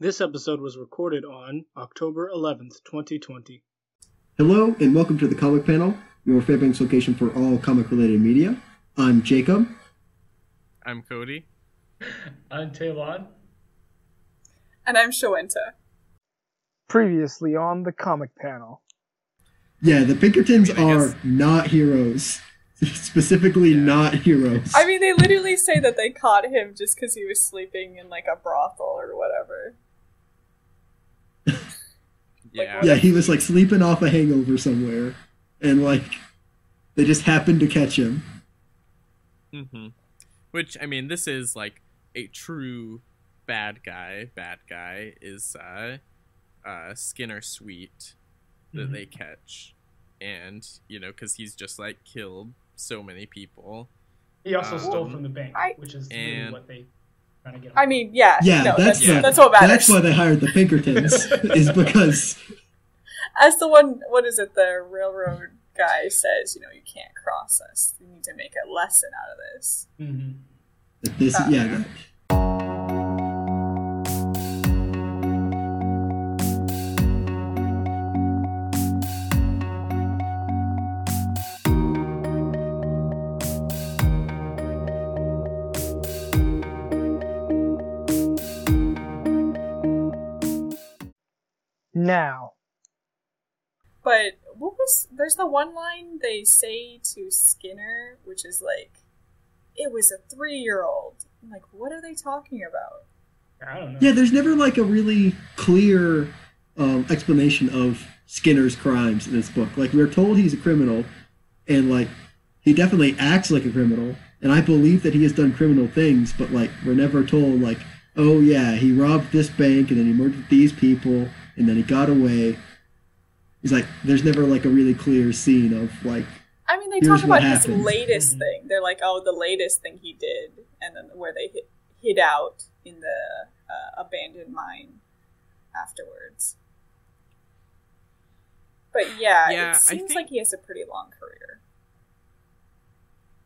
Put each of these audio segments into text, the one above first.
This episode was recorded on October 11th, 2020. Hello, and welcome to the Comic Panel, your Fairbanks location for all comic related media. I'm Jacob. I'm Cody. I'm Talon. And I'm Shawenta. Previously on the comic panel. Yeah, the Pinkertons I mean, I are guess- not heroes. Specifically, Yeah. not heroes. I mean, they literally say that they caught him just because he was sleeping in like a brothel or whatever. Yeah. yeah, he was like sleeping off a hangover somewhere, and like they just happened to catch him. hmm Which I mean, this is like a true bad guy. Bad guy is uh, uh, Skinner Sweet that Mhm. they catch, and you know, because he's just like killed so many people. He also Um, stole from the bank, I- which is really and- what they kind of get. I mean, yeah, Yeah, no, that's that's the- that's what matters. That's why they hired the Pinkertons, is because As the one, what is it? The railroad guy says, you know, you can't cross us. You need to make a lesson out of this. hmm this. Uh, Yeah, Now, But what was? There's the one line they say to Skinner, which is like, "It was a three-year-old." Like, what are they talking about? I don't know. yeah. There's never like a really clear um, explanation of Skinner's crimes in this book. Like we're told he's a criminal, and like he definitely acts like a criminal, and I believe that he has done criminal things. But like we're never told like, oh yeah, he robbed this bank and then he murdered these people and then he got away. He's like, there's never like a really clear scene of like, I mean, they talk what about his happened. latest thing. They're like, "Oh, the latest thing he did," and then where they hid, hid out in the uh, abandoned mine afterwards. But yeah, Yeah, it seems think- like he has a pretty long career.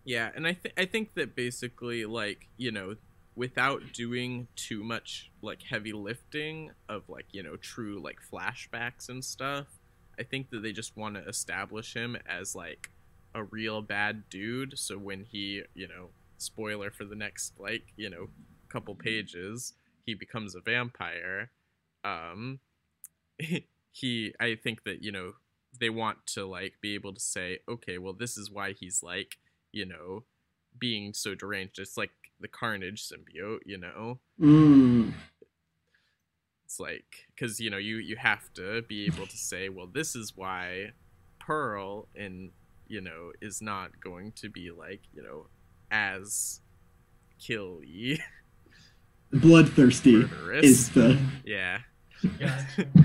Yeah, and I th- I think that basically like you know without doing too much like heavy lifting of like you know true like flashbacks and stuff, I think that they just want to establish him as like a real bad dude. So when he you know spoiler for the next like you know couple pages he becomes a vampire. Um, he I think that you know they want to like be able to say okay well this is why he's like you know, being so deranged. It's like the Carnage symbiote, you know. mm, It's like because you know you you have to be able to say, well, this is why Pearl and you know is not going to be like you know as killy bloodthirsty murderous. is the. yeah. Gotcha.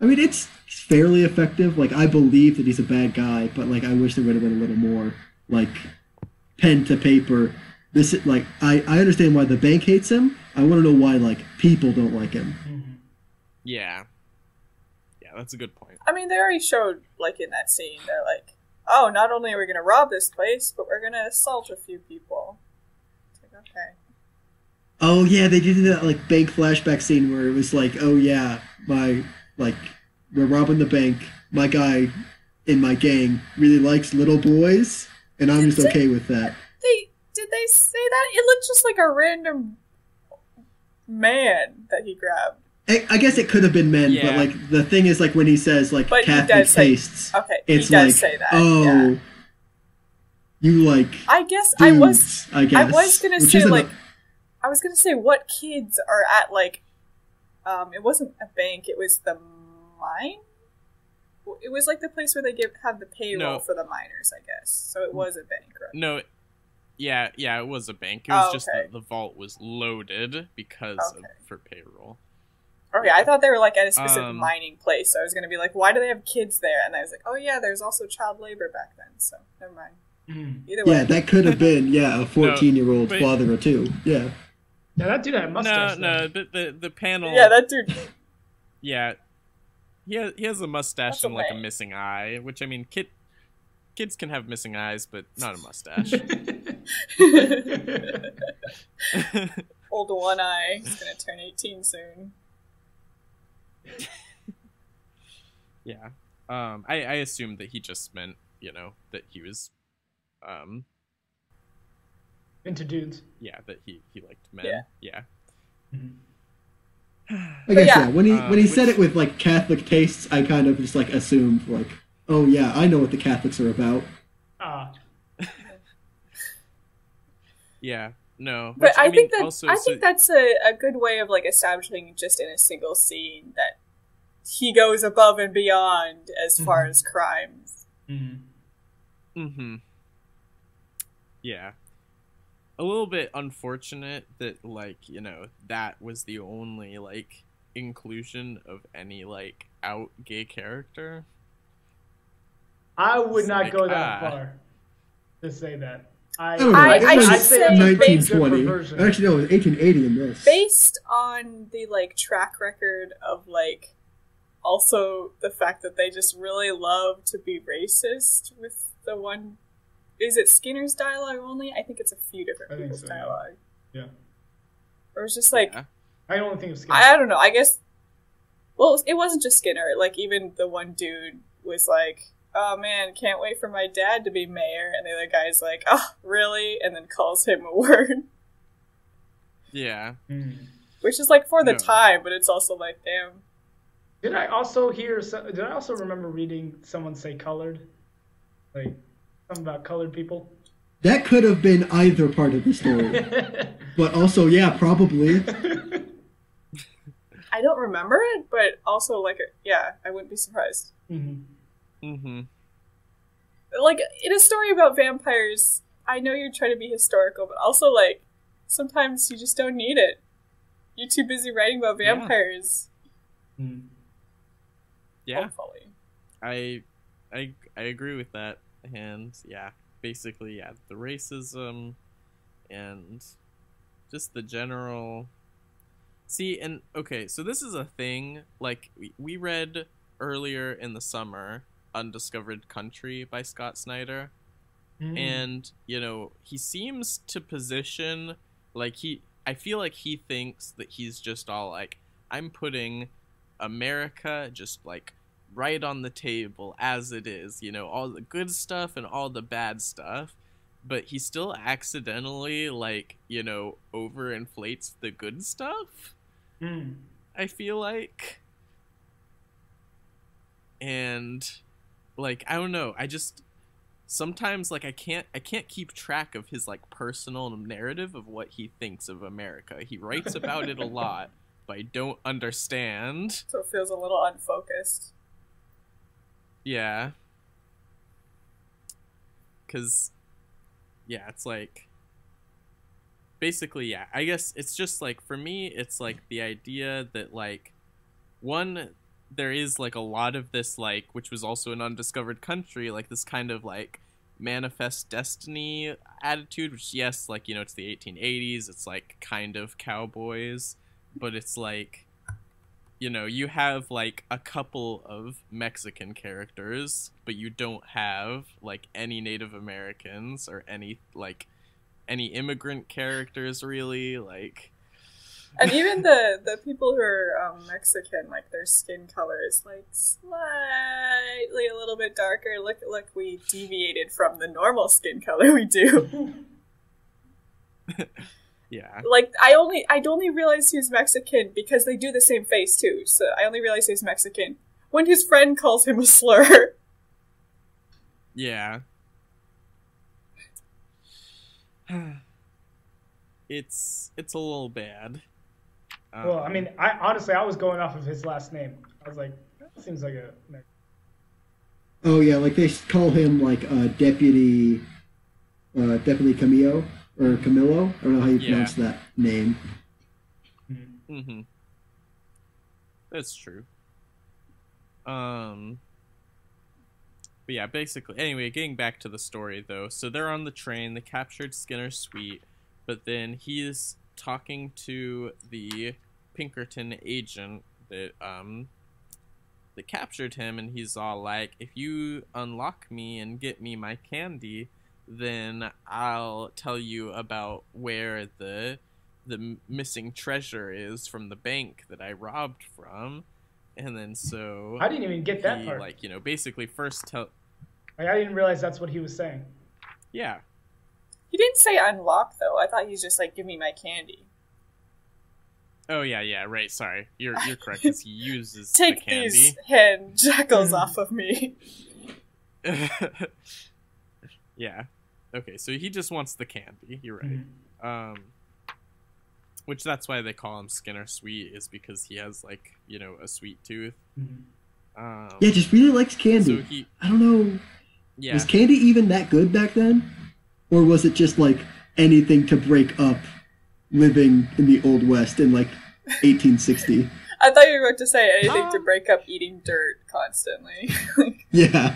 I mean, it's fairly effective. Like, I believe that he's a bad guy, but like, I wish there would have been a little more like pen to paper. This is like, I I understand why the bank hates him. I want to know why like people don't like him. Mhm. yeah. Yeah, that's a good point. I mean, they already showed like in that scene. They're like, "Oh, not only are we going to rob this place, but we're going to assault a few people." It's like, okay. Oh yeah, they did that like bank flashback scene where it was like, oh yeah, my like we're robbing the bank. My guy in my gang really likes little boys, and I'm just okay with that. They did they say that? It looked just like a random man that he grabbed. I, I guess it could have been men, but like the thing is like when he says like But Catholic does say- tastes, Okay, it's he does like say that. oh, yeah. you like I guess I was I guess. I was gonna which say like I was gonna say what kids are at like um it wasn't a bank, it was the mine? It was like the place where they give have the payroll No. for the miners, I guess. So it was a bank, right? No, yeah, yeah, it was a bank. It was Oh, just okay. that the vault was loaded because Okay. of for payroll. Okay, I thought they were like at a specific Um, mining place, so I was gonna be like, why do they have kids there? And I was like, oh yeah, there's also child labor back then, so never mind. Mhm. Either way, yeah, that could have been yeah a 14 year old but- father or two. Yeah, Now that dude had a mustache. no, though. no, the, the the panel. yeah, that dude. Yeah, he has, he has a mustache That's and like a missing eye, which I mean, kid kids can have missing eyes, but not a mustache. old one eye. He's gonna turn 18 soon. Yeah. Um, I I assumed that he just meant you know that he was, um, Into dudes. yeah, that he he liked men. Yeah. Yeah. Mhm. I guess yeah. yeah. When he Uh, when he said it with like Catholic tastes, I kind of just like assumed like, oh yeah, I know what the Catholics are about. Ah, Yeah. No. But which, I, mean, think that also, I so- think that's a, a good way of like establishing just in a single scene that he goes above and beyond as far Mhm. as crimes. mhm. Mm-hmm. Yeah. A little bit unfortunate that like, you know, that was the only like inclusion of any like out gay character. I would It's not like, go that ah. far to say that. I, I don't. I- I should say 1920. perversion. Actually, no, it was 1880 in this. Based on the like track record of like also the fact that they just really love to be racist with the one is it Skinner's dialogue only? I think it's a few different I people's so, dialogue. Yeah. Or it's just like Yeah. I only think of Skinner. I, I don't know. I guess. Well, it was- it wasn't just Skinner. Like even the one dude was like, "Oh man, can't wait for my dad to be mayor," and the other guy's like, "Oh, really?" and then calls him a word, Yeah. Mhm. which is like for the No. time, but it's also like, damn. Did I also hear? Did I also remember reading someone say colored? Like something about colored people. That could have been either part of the story, but also yeah, probably. I don't remember it, but also like, yeah, I wouldn't be surprised. Mhm. Mm-hmm. Like in a story about vampires, I know you're trying to be historical, but also like sometimes you just don't need it. You're too busy writing about Yeah. vampires. Mhm. Yeah. Hopefully. I I I agree with that. And yeah, basically yeah, the racism and just the general See, and okay, so this is a thing like we, we read earlier in the summer Undiscovered Country by Scott Snyder Mhm. and you know he seems to position like he i feel like he thinks that he's just all like i'm putting america just like right on the table as it is you know all the good stuff and all the bad stuff but he still accidentally like you know overinflates the good stuff Mhm. I feel like. And like I don't know, I just sometimes like I can't I can't keep track of his like personal narrative of what he thinks of America. He writes about it a lot, but I don't understand. So it feels a little unfocused. Yeah. Cuz yeah, it's like basically yeah, I guess it's just like for me it's like the idea that like one there is like a lot of this like which was also an undiscovered country like this kind of like manifest destiny attitude which yes like you know it's the 1880s it's like kind of cowboys but it's like you know you have like a couple of mexican characters but you don't have like any native americans or any like any immigrant characters really like And even the the people who are um, Mexican, like their skin color is like slightly a little bit darker. Look, look, we deviated from the normal skin color we do. yeah like I only I only realized he was Mexican because they do the same face too. So I only realized he was Mexican when his friend calls him a slur. Yeah. it's it's a little bad. Um, Well, I mean, I honestly I was going off of his last name. I was like, that seems like a. Oh yeah, like they call him like uh, deputy, uh, deputy Camillo or Camillo. I don't know how you Yeah. pronounce that name. Mm-hmm. That's true. Um. But yeah, basically. Anyway, getting back to the story though. So they're on the train. They captured Skinner's Sweet, but then he's talking to the Pinkerton agent that um that captured him, and he's all like, "If you unlock me and get me my candy, then I'll tell you about where the the missing treasure is from the bank that I robbed from, and then so I didn't even get that he part. like you know basically first tell Like, I didn't realize that's what he was saying. yeah He didn't say unlock though. I thought he was just like, give me my candy. oh yeah yeah right sorry you're you're correct 'cause he uses Take the candy these hand jackals hmm. off of me. yeah okay so he just wants the candy you're right Mhm. um which that's why they call him Skinner Sweet is because he has like you know a sweet tooth Mhm. um Yeah, just really likes candy. so he I don't know. yeah Was candy even that good back then? Or was it just like anything to break up living in the Old West in like 1860? I thought you were about to say anything to break up eating dirt constantly. Yeah.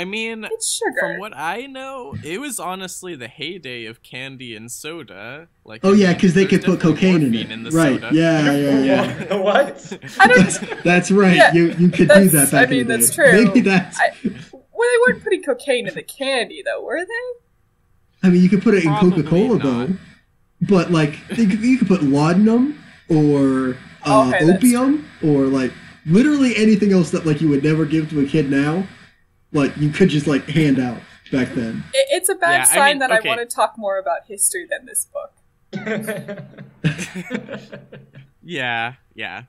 I mean it's sugar. From what I know, it was honestly the heyday of candy and soda. Like, Oh I yeah, because they could put cocaine in morphine it. the right. soda. Yeah, yeah, yeah. what? I don't. That's right. Yeah, you you could do that's- that back I mean, in the that's day. true. Maybe that's. I- Well, they weren't putting cocaine in the candy though, were they? I mean, you could put it in Coca Cola though, but like you could, you could put laudanum or uh, Okay, opium or like literally anything else that like you would never give to a kid now. Like you could just like hand out back then. It's a bad Yeah, I sign mean, that okay. I want to talk more about history than this book. Yeah, yeah.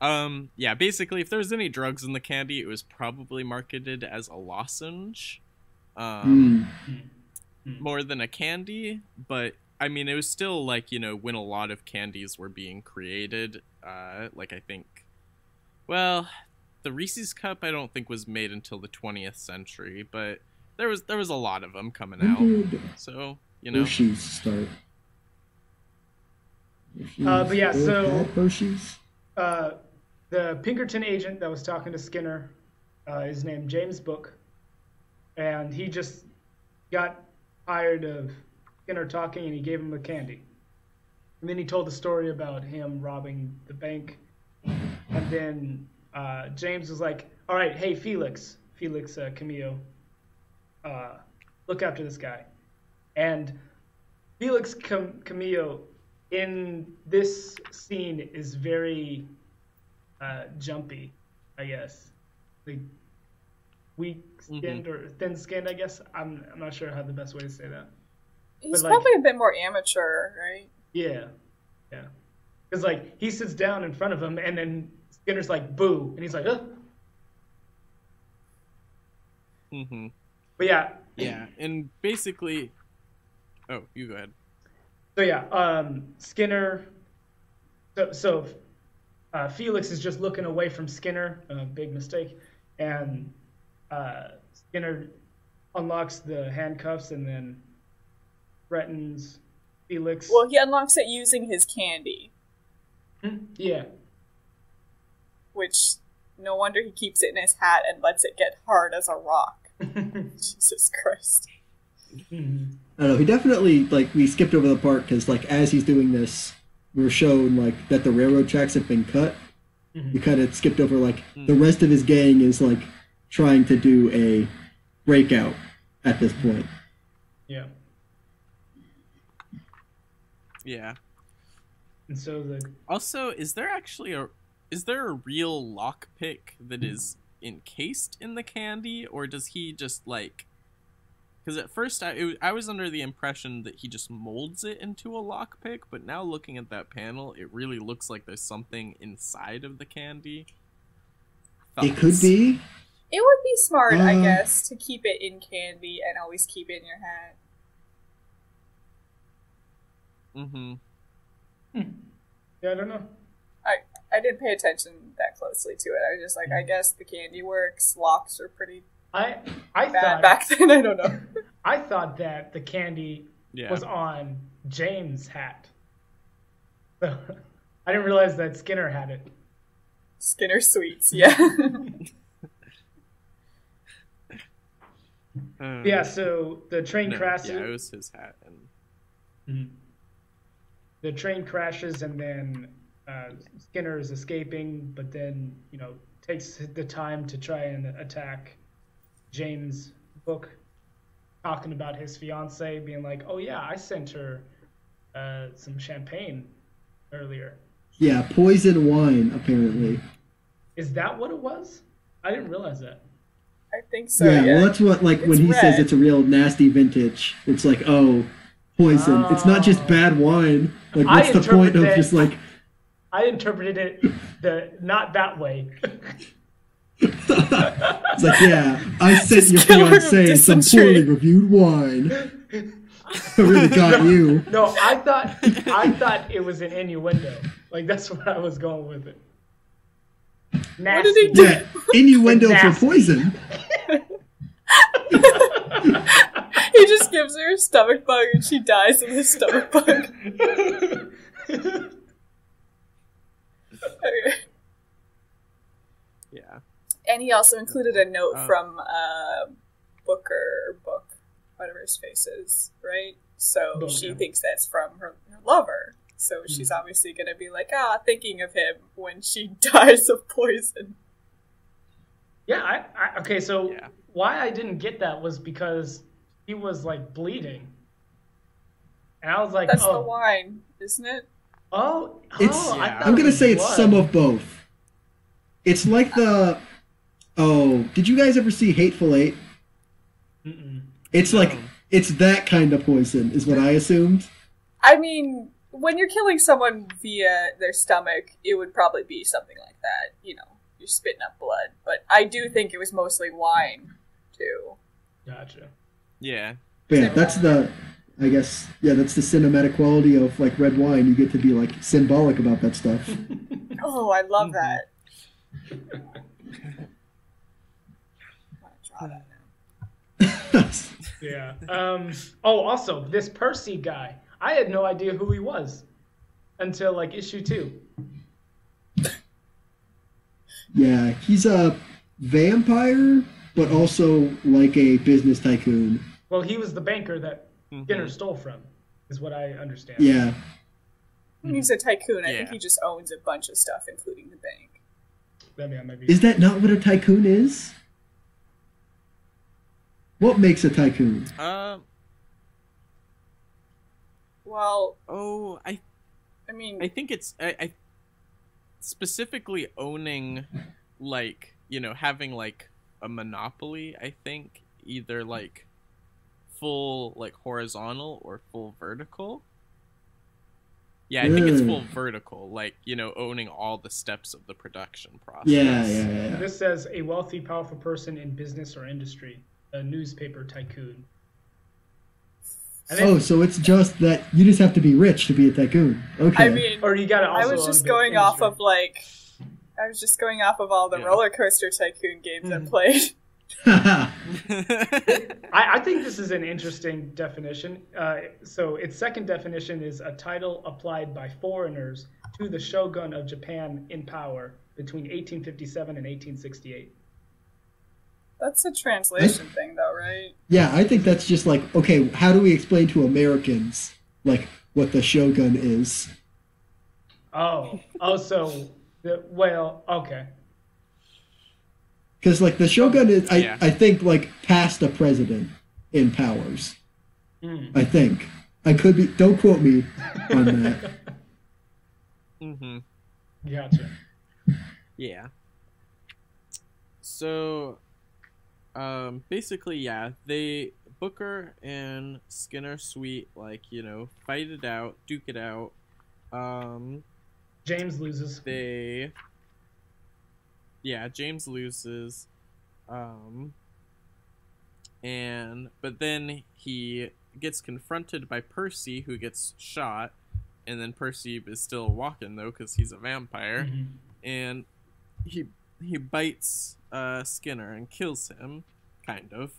Um, yeah, basically, if there's any drugs in the candy, it was probably marketed as a lozenge. Um, Mm. more than a candy, but I mean, it was still like, you know, when a lot of candies were being created. Uh, like, I think, well, the Reese's Cup, I don't think was made until the 20th century, but there was there was a lot of them coming out. So, you know, Hershey's start? Hershey's Uh, but yeah, so- Hershey's. uh, the Pinkerton agent that was talking to Skinner uh, is named James Book, and he just got tired of Skinner talking, and he gave him a candy. And then he told the story about him robbing the bank, and then uh, James was like, "All right, hey Felix, Felix uh, Camillo, uh, look after this guy," and Felix Cam- Camillo in this scene is very uh, jumpy, I guess. Like weak skinned or thin skinned, I guess. I'm I'm not sure how the best way to say that. He's But, like- probably a bit more amateur, right? Yeah, yeah. Because like he sits down in front of him, and then Skinner's like boo, and he's like, Ugh. hmm but yeah, yeah, and basically, oh, you go ahead. So yeah, um, Skinner. So, so uh, Felix is just looking away from Skinner. A big mistake, and uh, Skinner unlocks the handcuffs and then threatens Felix. Well, he unlocks it using his candy, Hmm? yeah, which no wonder he keeps it in his hat and lets it get hard as a rock. Jesus Christ. I don't know. He definitely like we skipped over the part because like as he's doing this, we're shown like that the railroad tracks have been cut. Mhm. We kind of skipped over like the rest of his gang is like trying to do a breakout at this point. yeah. Yeah. And so the Also, is there actually a is there a real lockpick that is encased in the candy, or does he just like? Because at first I it, I was under the impression that he just molds it into a lockpick, but now looking at that panel, it really looks like there's something inside of the candy. It could be. It would be smart, I Uh. guess, to keep it in candy and always keep it in your hat. Mm-hmm. yeah, I don't know. I I didn't pay attention that closely to it. I was just like, I guess the candy works. Locks are pretty I I bad thought back then. I don't know. I thought that the candy Yeah. was on James' hat. So I didn't realize that Skinner had it. Skinner sweets, yeah. Uh, Yeah, so the train no, crashes. Yeah, it was his hat, and Mhm. The train crashes, and then uh, Skinner is escaping, but then you know takes the time to try and attack James Book, talking about his fiance, being like, "Oh yeah, I sent her uh, some champagne earlier. Yeah, poison wine apparently. Is that what it was? I didn't realize that. I think so. yeah, Yeah. well, that's what like when It's he says it's a real nasty vintage. It's like oh, poison. It's not just Oh. bad wine. Like I what's the point of just like I interpreted it the not that way. it's like yeah, I sent your killer of fiance some poorly reviewed wine. I really got you. no, I thought I thought it was an innuendo. Like that's what I was going with it. What did he do? Yeah, innuendo for poison. he just gives her a stomach bug and she dies of the stomach bug. Okay. Yeah. And he also included a note Oh. from uh, Booker, Book, whatever his face is, right? So Book, she yeah. thinks that's from her, her lover. So she's Hmm. obviously going to be like, ah, thinking of him when she dies of poison. Yeah, I, I okay, so Yeah. why I didn't get that was because he was like bleeding. And I was like, That's oh, the wine, isn't it? Oh, It's- oh, I Yeah. thought I'm gonna was say it's blood. some of both. It's like the oh, did you guys ever see Hateful Eight? Mm-mm. It's like it's that kind of poison, is what I assumed. I mean, when you're killing someone via their stomach, it would probably be something like that. You know, you're spitting up blood. But I do think it was mostly wine, too. Gotcha. Yeah. But yeah, that's the I guess yeah, that's the cinematic quality of like red wine. You get to be like symbolic about that stuff. Oh, I love Mhm. that. I'm gonna draw that now. Yeah. Um. Oh, also, this Percy guy, I had no idea who he was until like issue two. yeah, he's a vampire, but also like a business tycoon. Well, he was the banker that Mhm. Skinner stole from, is what I understand. Yeah. He's a tycoon. I think he just owns a bunch of stuff, including the bank. I mean, I might be. Is that not what a tycoon is? What makes a tycoon? Um. Well, oh, I I mean, I think it's I, I specifically owning like you know having like a monopoly. I think either like full like horizontal or full vertical. Yeah, I think it's Mm. full vertical, like you know owning all the steps of the production process. Yeah, yeah, yeah. yeah. This says a wealthy, powerful person in business or industry, a newspaper tycoon. And then, Oh, so it's just that you just have to be rich to be a tycoon. Okay. I mean, or you got to I was just going off industry. of like, I was just going off of all the Yeah. roller coaster tycoon games Mhm. I played. I, I think this is an interesting definition. Uh, so its second definition is a title applied by foreigners to the shogun of Japan in power between 1857 and 1868. That's a translation thing, though, right? yeah, I think that's just like, okay, how do we explain to Americans like what the shogun is? Oh, oh, so the, well, okay. Because like the shogun is, I, Yeah. I think like past a president in powers. Hmm. I think I could be. Don't quote me on that. hmm Gotcha. Yeah. So, um, basically, yeah, they Booker and Skinner Sweet like you know fight it out, duke it out. Um, James loses. they, yeah, James loses, um, and but then he gets confronted by Percy, who gets shot, and then Percy is still walking though because he's a vampire Mhm. and he he bites uh, Skinner and kills him, kind of,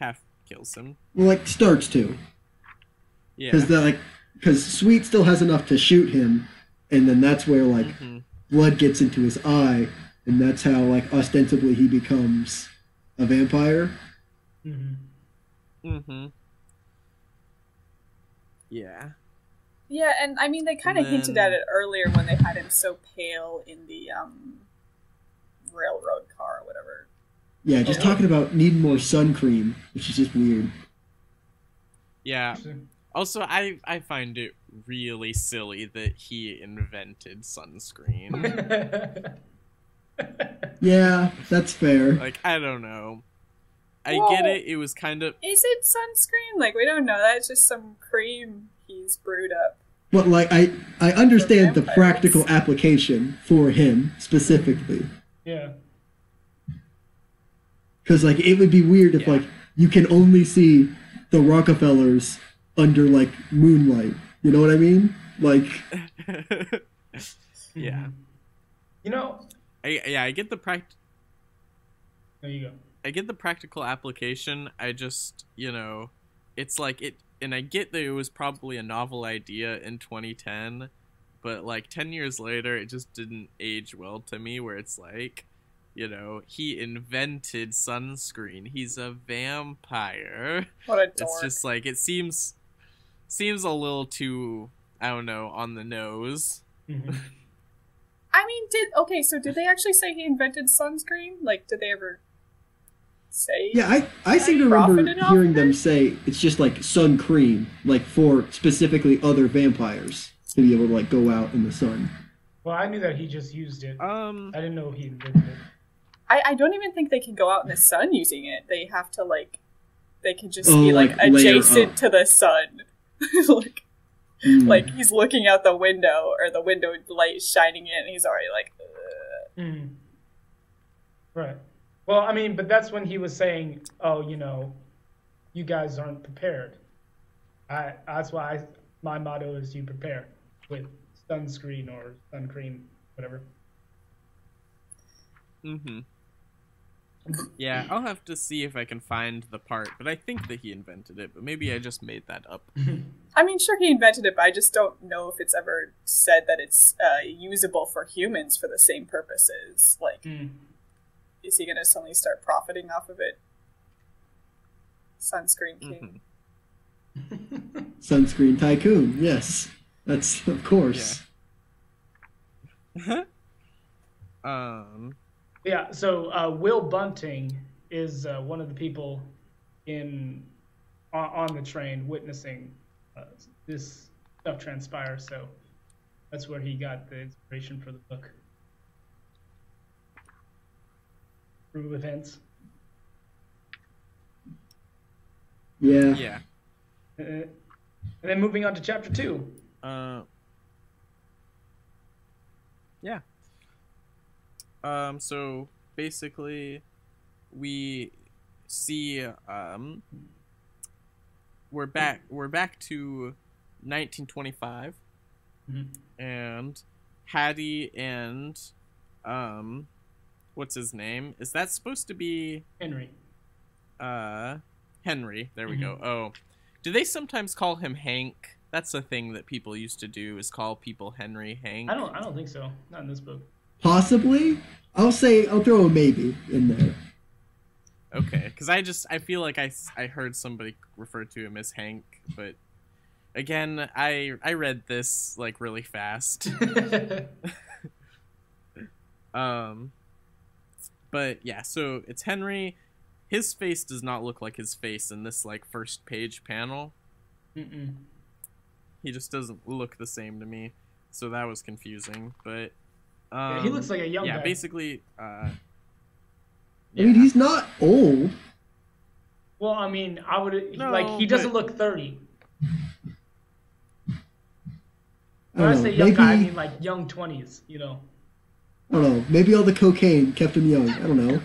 half kills him. Well, like starts to, Yeah. because the like, because Sweet still has enough to shoot him, and then that's where like Mhm. blood gets into his eye, and that's how like ostensibly he becomes a vampire. Mhm. Mhm. Yeah. Yeah, and I mean, they kind of And hinted at it earlier when they had him so pale in the um, railroad car or whatever. Yeah, just talking about needing more sun cream, which is just weird. Yeah. Also, I I find it really silly that he invented sunscreen. Yeah, that's fair. like I don't know. I Well- get it. It was kind of Is it sunscreen? Like we don't know. That's just some cream he's brewed up. But like I I understand the vampires. practical application for him specifically. yeah. Because like it would be weird if Yeah. like you can only see the Rockefellers under like moonlight. You know what I mean? Like yeah. You know, I yeah, I get the pract there you go. I get the practical application. I just, you know, it's like it and I get that it was probably a novel idea in 2010, but like 10 years later it just didn't age well to me where it's like, you know, he invented sunscreen. He's a vampire. What a dork. It's just like it seems seems a little too I don't know, on the nose. Mhm. I mean, did okay? So did they actually say he invented sunscreen? Like, did they ever say? yeah, I I seem to remember hearing them say it's just like sun cream, like for specifically other vampires to be able to like go out in the sun. Well, I knew that he just used it. Um I didn't know he invented it. I, I don't even think they can go out in the sun using it. They have to like, they can just Oh, be like, like, adjacent to the sun. like, Mm. like he's looking out the window, or the window light shining in, and he's already like, Ugh. Mm. Right. Well, I mean, but that's when he was saying, "Oh, you know, you guys aren't prepared." I that's why I, my motto is you prepare with sunscreen or sun cream, whatever. Mm-hmm. Yeah, I'll have to see if I can find the part, but I think that he invented it, but maybe I just made that up. I mean, sure, he invented it, but I just don't know if it's ever said that it's uh, usable for humans for the same purposes. Like, Mm. is he going to suddenly start profiting off of it? Sunscreen King. Mhm. Sunscreen tycoon. Yes, that's of course. Um, Yeah. So uh, Will Bunting is uh, one of the people in on, on the train witnessing uh, this stuff transpire. So that's where he got the inspiration for the book. True events. Yeah. yeah. Uh, and then moving on to chapter two. Uh, yeah. Um, so basically, we see um, we're back. We're back to 1925, Mhm. and Hattie and um, what's his name? Is that supposed to be Henry. uh Henry? There we Mhm. go. Oh, do they sometimes call him Hank? That's a thing that people used to do is call people Henry Hank. I don't. I don't think so. Not in this book. Possibly. I'll say I'll throw a maybe in there. Okay, because I just I feel like I I heard somebody refer to him as Hank, but again I I read this like really fast. Um, but yeah, so it's Henry. His face does not look like his face in this like first page panel. Mm-mm. He just doesn't look the same to me, so that was confusing. But um, Yeah, he looks like a young guy. yeah, guy. basically. Uh, I mean, he's not old. Well, I mean, I would No, like he doesn't but- look thirty. I When I don't say young Maybe guy, I mean like young twenties. You know. I don't know. Maybe all the cocaine kept him young. I don't know.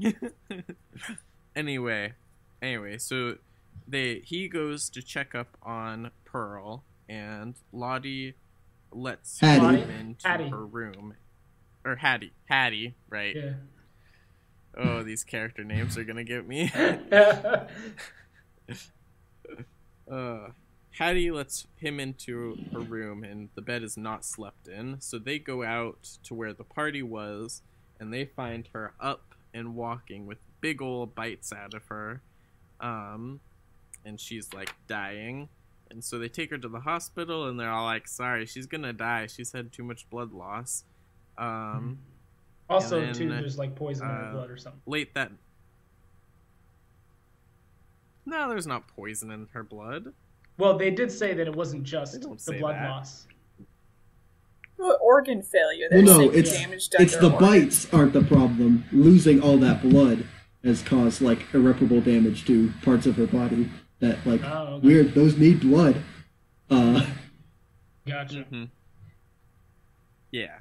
anyway, anyway, so they he goes to check up on Pearl, and Lottie lets Hattie. him into Hattie. her room, or Hattie, Hattie, right? Yeah. Oh, these character names are gonna get me. uh, Hattie lets him into her room, and the bed is not slept in. So they go out to where the party was, and they find her up and walking with big old bites out of her. Um, and she's like dying. And so they take her to the hospital, and they're all like, "Sorry, she's gonna die. She's had too much blood loss." Um, also, And too, there's like poison in her uh, blood or something. late that. No, there's not poison in her blood. Well, they did say that it wasn't just the blood that. loss. Well, organ failure. Well, no, it's damage done it's the organs. bites aren't the problem. Losing all that blood has caused like irreparable damage to parts of her body that like Oh, okay. weird. Those need blood. Uh, Gotcha. hmm Yeah.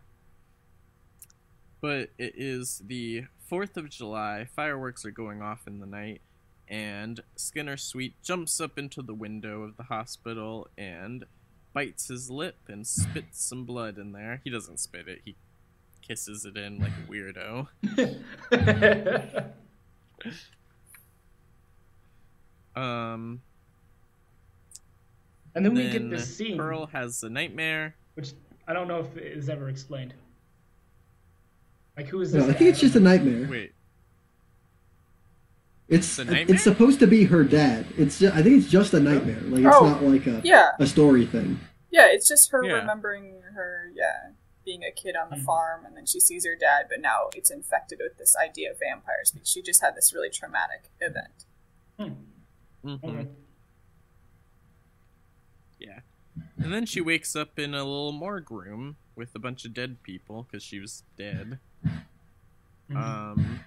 But it is the 4th of July. Fireworks are going off in the night. And Skinner Sweet jumps up into the window of the hospital and bites his lip and spits some blood in there. He doesn't spit it, he kisses it in like a weirdo. Um, and then we get this scene, Pearl has a nightmare. which I don't know if it is ever explained. Like, who is no, this? I think it's just a nightmare. Wait, It's a nightmare? it's supposed to be her dad. It's ju- I think it's just a nightmare. Like it's Oh, not like a Yeah, a story thing. yeah. It's just her Yeah. remembering her, yeah, being a kid on the Mhm. farm, and then she sees her dad, but now it's infected with this idea of vampires because she just had this really traumatic event. Hmm. Mhm. Okay. Yeah. And then she wakes up in a little morgue room with a bunch of dead people because she was dead. Mhm. Um,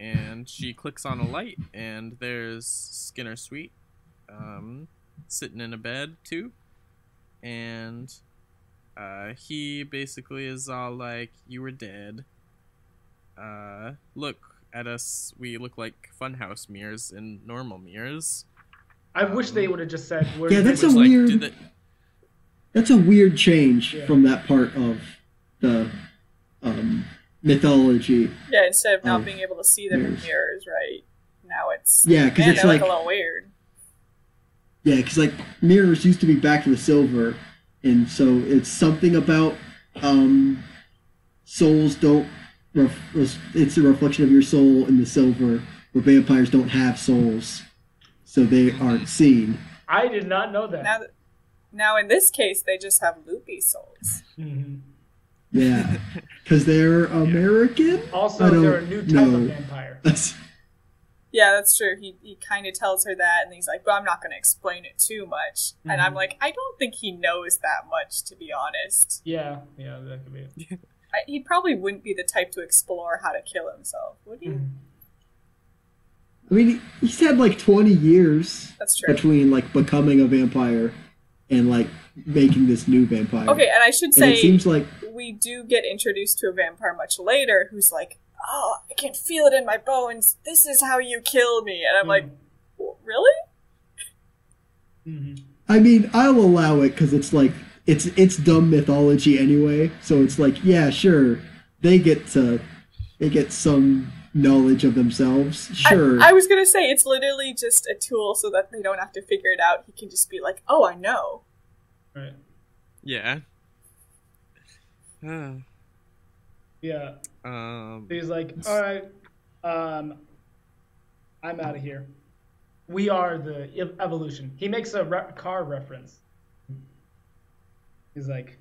and she clicks on a light, and there's Skinner Sweet um, sitting in a bed, too. And uh, he basically is all like, You were dead. Uh, look at us. We look like funhouse mirrors in normal mirrors. I wish they would have just said, "Where Yeah, that's a like, weird- did the- That's a weird change Yeah. from that part of the um, mythology. Yeah, instead of not being able to see them in Mirrors. mirrors, right? Now it's Yeah, because it's like a little weird. yeah, because like mirrors used to be back to the silver, and so it's something about um, souls don't. Ref- res- it's a reflection of your soul in the silver, where vampires don't have souls, so they aren't seen. I did not know that. Now, now in this case, they just have loopy souls. Mhm. Yeah, because they're American. Also, they're a new type know. of vampire. That's Yeah, that's true. He he kind of tells her that, and he's like, "But I'm not going to explain it too much." And I'm Mhm. like, I don't think he knows that much, to be honest. Yeah, yeah, that could be it. I, he probably wouldn't be the type to explore how to kill himself, would he? Mhm. I mean, he's had like 20 years That's true. between like becoming a vampire and like making this new vampire. Okay, and I should And say it seems like we do get introduced to a vampire much later who's like, "Oh, I can't feel it in my bones. This is how you kill me." And I'm like, "W- "Really?" Mhm. I mean, I'll allow it because it's like it's it's dumb mythology anyway. So it's like, yeah, sure, they get to they get some knowledge of themselves. Sure, I, I was gonna say it's literally just a tool so that they don't have to figure it out. He can just be like, "Oh, I know." Right. Yeah. Uh, Yeah. um. He's like, all right, um, I'm out of here. We are the evolution. He makes a re- car reference. He's like,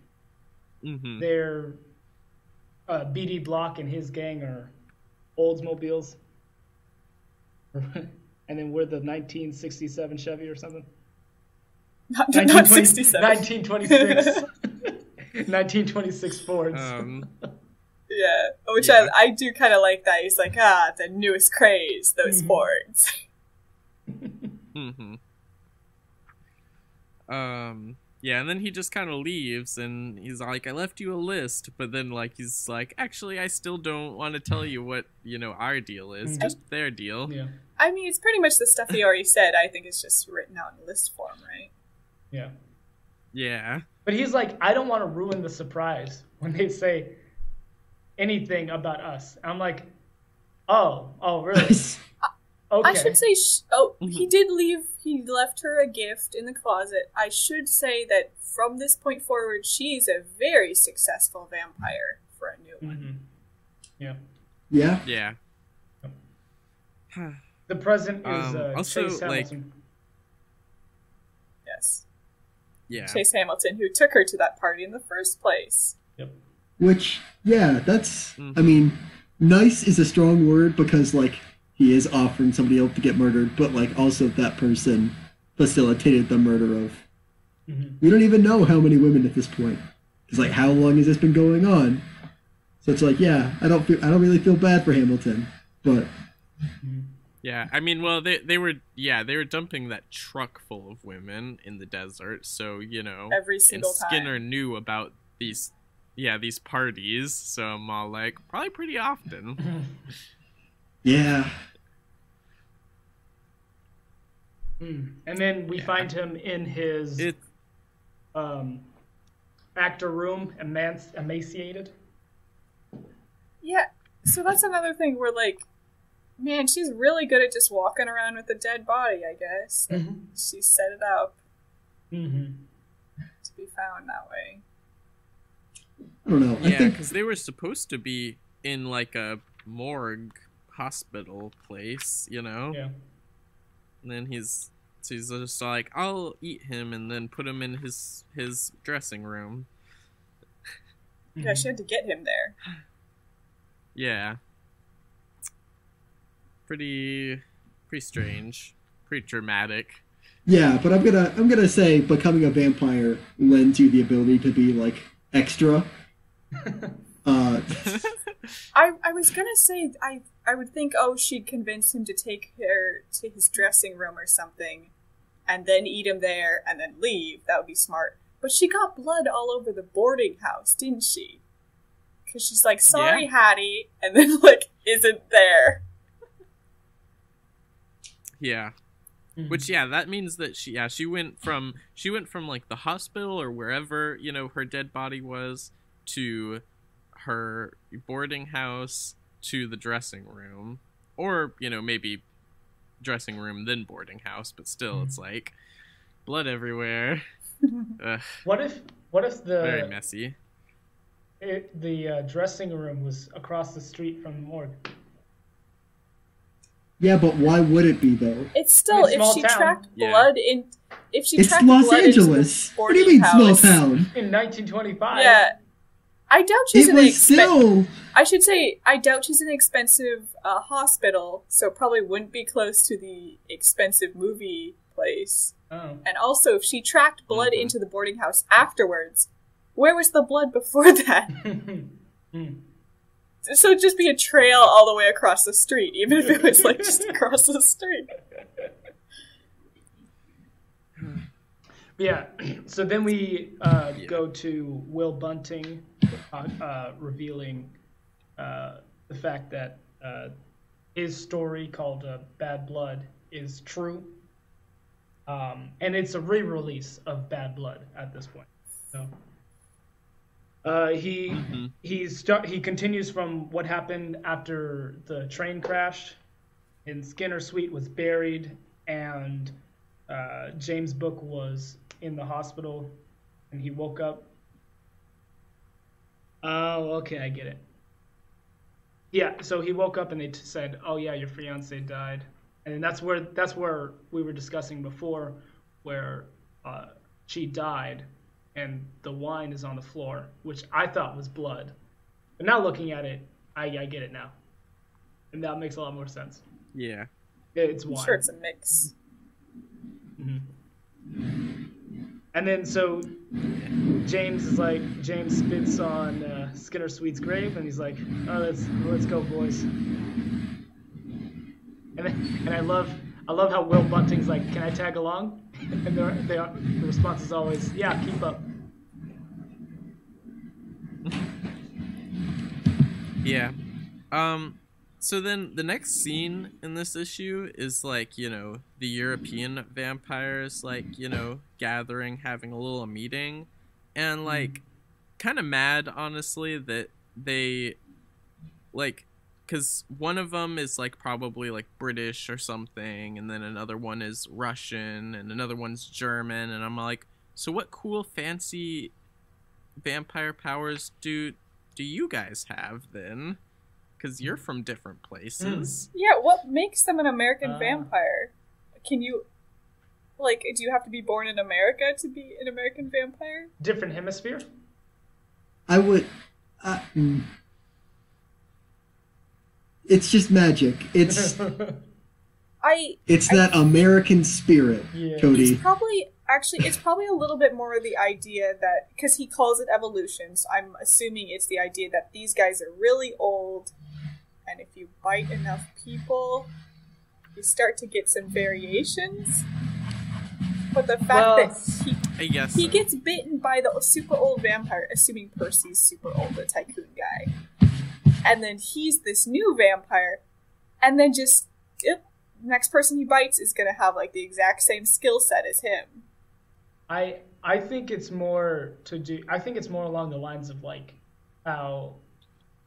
mhm. their uh, BD Bloch and his gang are Oldsmobiles. and then we're the 1967 Chevy or something. Not, not 67. 1926. 1926 Fords. Um. Yeah, which Yeah. I, I do kind of like that. He's like, ah, the newest craze, those Mhm. Fords. hmm Um. Yeah, and then he just kind of leaves, and he's like, "I left you a list," but then like he's like, "Actually, I still don't want to tell you what you know our deal is, Mhm. just their deal." yeah. I mean, it's pretty much the stuff he already said. I think it's just written out in list form, right? Yeah. Yeah. But he's like, I don't want to ruin the surprise when they say anything about us. I'm like, oh, oh, really? Okay. I should say, sh- oh, Mhm. he did leave. He left her a gift in the closet. I should say that from this point forward, she's a very successful vampire for a new one. Mhm. Yeah. yeah. Yeah. The present is Um, uh, also, Chase like- Yes, yeah. Chase Hamilton, who took her to that party in the first place. Yep. Which yeah, that's Mhm. I mean, nice is a strong word because like he is offering somebody else to get murdered, but like also that person facilitated the murder of. Mhm. We don't even know how many women at this point. It's like how long has this been going on? So it's like, yeah, I don't feel, I don't really feel bad for Hamilton, but Yeah, I mean, well, they they were yeah they were dumping that truck full of women in the desert, so you know, Every and single time. Skinner knew about these yeah these parties, so I'm all like probably pretty often. yeah, Mm. And then we Yeah. find him in his It um, actor room, emanci- emaciated. Yeah, so that's another thing where like, man, she's really good at just walking around with a dead body. I guess Mm-hmm. she set it up Mm-hmm. to be found that way. I don't know. I yeah, think because they were supposed to be in like a morgue hospital place, you know. Yeah. And then he's so he's just like, I'll eat him and then put him in his his dressing room. Yeah, she had to get him there. Yeah. Pretty pretty strange. Pretty dramatic. yeah, but I'm gonna I'm gonna say becoming a vampire lends you the ability to be like extra. Uh, I I was gonna say I I would think oh she'd convince him to take her to his dressing room or something, and then eat him there and then leave. That would be smart. But she got blood all over the boarding house, didn't she? Because she's like, "Sorry, Hattie," and then like isn't there. yeah. Mhm. Which yeah, that means that she yeah, she went from she went from like the hospital or wherever, you know, her dead body was to her boarding house to the dressing room. Or, you know, maybe dressing room then boarding house, but still it's like blood everywhere. What if what if the very messy. it, the uh, dressing room was across the street from the morgue? yeah, but why would it be though? It's still It's if she town. tracked Yeah. blood in if she It's tracked Los blood Angeles. into the What do you mean boarding small town? In 1925. Yeah, I doubt she's It in an was expen- still I should say I doubt she's in an expensive uh, hospital, so probably wouldn't be close to the expensive movie place. Oh. And also, if she tracked blood Mhm. into the boarding house afterwards, where was the blood before that? Hmm. so it'd just be a trail all the way across the street, even if it was like just across the street. Yeah. So then we uh, Yeah. go to Will Bunting uh, uh, revealing uh, the fact that uh, his story called uh, Bad Blood is true. Um, and it's a re-release of Bad Blood at this point. So, uh, he Mhm. he start he continues from what happened after the train crash, and Skinner Sweet was buried, and uh, James Book was in the hospital, and he woke up. Oh, okay, I get it. Yeah, so he woke up and they t- said, "Oh yeah, your fiance died," and then that's where that's where we were discussing before, where uh, she died, and the wine is on the floor, which I thought was blood, but now looking at it, I, I get it now, and that makes a lot more sense. Yeah. It's I'm wine. sure it's a mix. And then so James is like James spits on uh, Skinner Sweet's grave, and he's like, "Oh, let's let's go, boys." And then, and I love I love how Will Bunting's like, "Can I tag along?" And the the, the response is always, "Yeah, keep up." Yeah. Um so then the next scene in this issue is like, you know, the European vampires like, you know, gathering, having a little meeting and mm-hmm. like kind of mad honestly that they like cuz one of them is like probably like British or something and then another one is Russian and another one's German and I'm like, "So what cool fancy vampire powers do do you guys have then? Because you're from different places. Yeah, what makes them an American Ah. vampire? Can you, like, do you have to be born in America to be an American vampire? Different hemisphere. I would. Uh, mm. it's just magic. It's I It's I- that American spirit, Yeah. Cody. It's probably actually it's probably a little bit more the idea that because he calls it evolution, so I'm assuming it's the idea that these guys are really old, and if you bite enough people, you start to get some variations. But the fact Well- that he I guess he so. gets bitten by the super old vampire, assuming Percy's super old, the tycoon guy, and then he's this new vampire, and then just yep, next person he bites is gonna have like the exact same skill set as him. I I think it's more to do. I think it's more along the lines of like how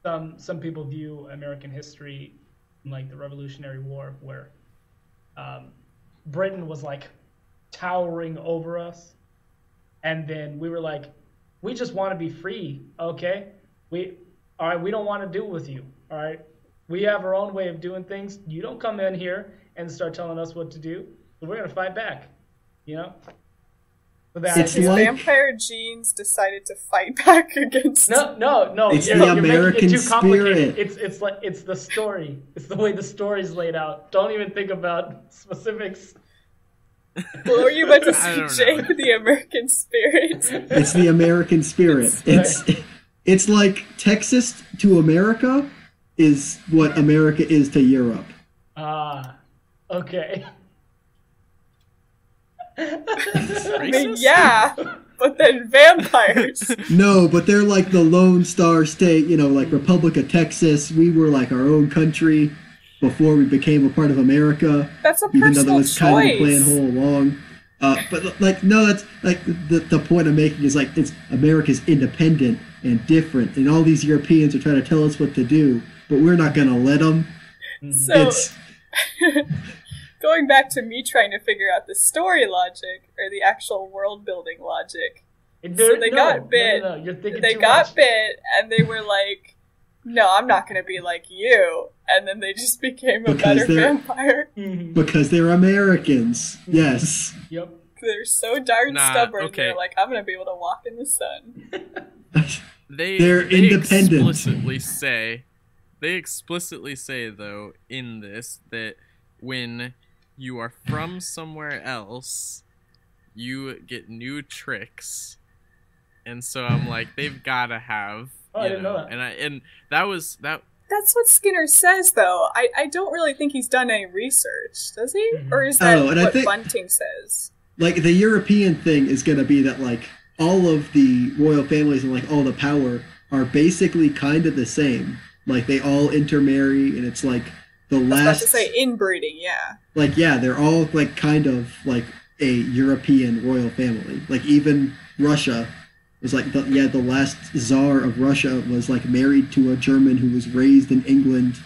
some some people view American history, like the Revolutionary War, where um, Britain was like towering over us, and then we were like, we just want to be free, okay? We all right. We don't want to deal with you, all right? We have our own way of doing things. You don't come in here and start telling us what to do. We're gonna fight back, you know. So that It's His like- vampire genes decided to fight back against. No, no, no. It's you're, the you're American it too complicated. spirit. It's it's like it's the story. It's the way the story's laid out. Don't even think about specifics. What were you about to I say. Jake? The American spirit. It's the American spirit. It's it's like Texas to America is what America is to Europe. Ah, okay. I mean, yeah, but then vampires. No, but they're like the Lone Star State, you know, like Republic of Texas. We were like our own country before we became a part of America, That's a even though that personal was kind of the plan choice. all along. Uh, but like, no, that's like the the point I'm making is like it's America's independent and different, and all these Europeans are trying to tell us what to do, but we're not gonna let them. So, It's going back to me trying to figure out the story logic or the actual world building logic, So they got bit. No, no, no, you're thinking they too got much. bit and they were like, "No, I'm not going to be like you," and then they just became a Because better they're- vampire. Mhm. because they're Americans. Yes. Yep. They're so darn Nah, stubborn. okay. They're like, "I'm going to be able to walk in the sun." they They're they independent. explicitly say they explicitly say though in this that when you are from somewhere else you get new tricks and so i'm like they've gotta have Oh, I didn't know that. and i and that was that That's what Skinner says, though. I, I don't really think he's done any research, does he? Mhm. Or is that Oh, what think- Bunting says? like the European thing is going to be that like all of the royal families and like all the power are basically kind of the same. Like they all intermarry, and it's like the I was about to say inbreeding, yeah. like yeah, they're all like kind of like a European royal family. Like even Russia was like the, yeah, the last czar of Russia was like married to a German who was raised in England,